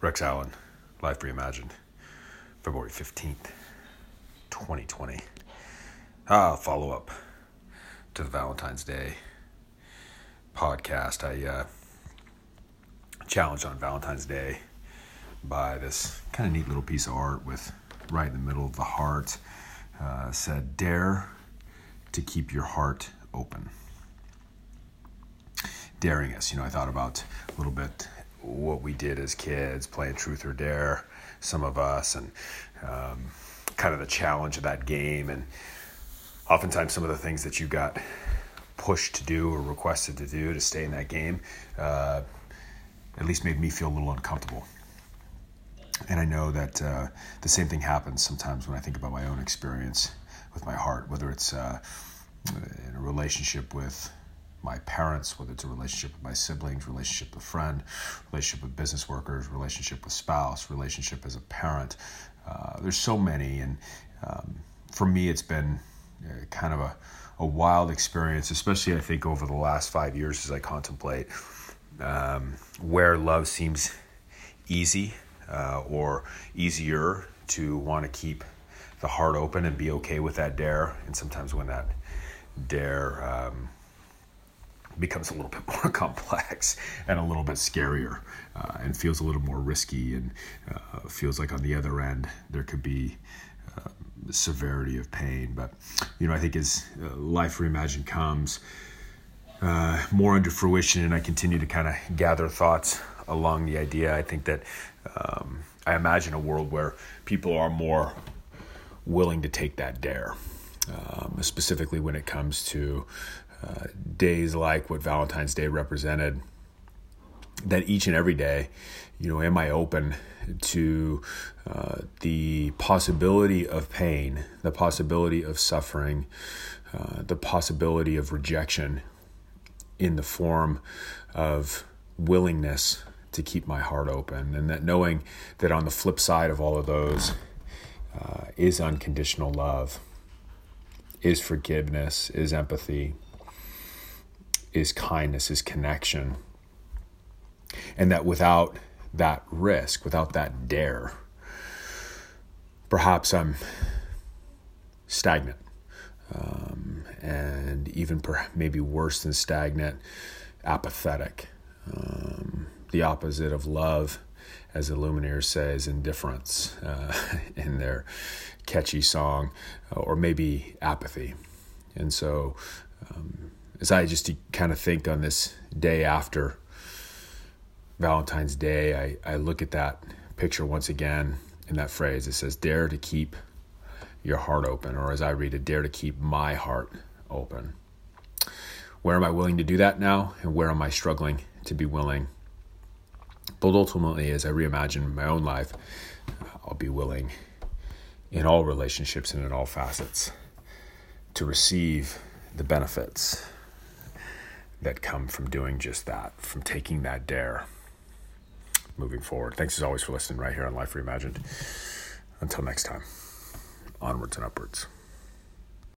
Rex Allen, Life Reimagined, February 15th, 2020. Ah, follow up to the Valentine's Day podcast. I uh, challenged on Valentine's Day by this kind of neat little piece of art with right in the middle of the heart uh, said, Dare to keep your heart open. Daring us. You know, I thought about a little bit what we did as kids, playing truth or dare, some of us, and um, kind of the challenge of that game. And oftentimes, some of the things that you got pushed to do or requested to do to stay in that game uh, at least made me feel a little uncomfortable. And I know that uh, the same thing happens sometimes when I think about my own experience with my heart, whether it's uh, in a relationship with my parents, whether it's a relationship with my siblings, relationship with a friend, relationship with business workers, relationship with spouse, relationship as a parent. Uh, there's so many, and um, for me, it's been uh, kind of a, a wild experience, especially I think over the last five years as I contemplate um, where love seems easy uh, or easier to want to keep the heart open and be okay with that dare, and sometimes when that dare um, becomes a little bit more complex and a little bit scarier uh, and feels a little more risky and uh, feels like on the other end there could be uh, severity of pain. But you know i think as uh, life reimagined comes uh, more under fruition and i continue to kind of gather thoughts along the idea i think that um, i imagine a world where people are more willing to take that dare um, specifically when it comes to uh, days like what Valentine's Day represented. That each and every day, you know, am I open to uh, the possibility of pain, the possibility of suffering, uh, the possibility of rejection in the form of willingness to keep my heart open, and that knowing that on the flip side of all of those uh, is unconditional love is forgiveness, is empathy, is kindness, is connection. And that without that risk, without that dare, perhaps I'm stagnant. Um, and even per- maybe worse than stagnant, apathetic. Um, the opposite of love, as the Lumineers say, indifference uh, in their catchy song, or maybe apathy. And so, um, as I just kind of think on this day after Valentine's Day, I, I look at that picture once again in that phrase. It says, Dare to keep your heart open, or as I read it, dare to keep my heart open. Where am I willing to do that now, and where am I struggling to be willing? But ultimately, as I reimagine my own life, I'll be willing in all relationships and in all facets to receive the benefits that come from doing just that, from taking that dare moving forward. Thanks as always for listening right here on Life Reimagined. Until next time, onwards and upwards.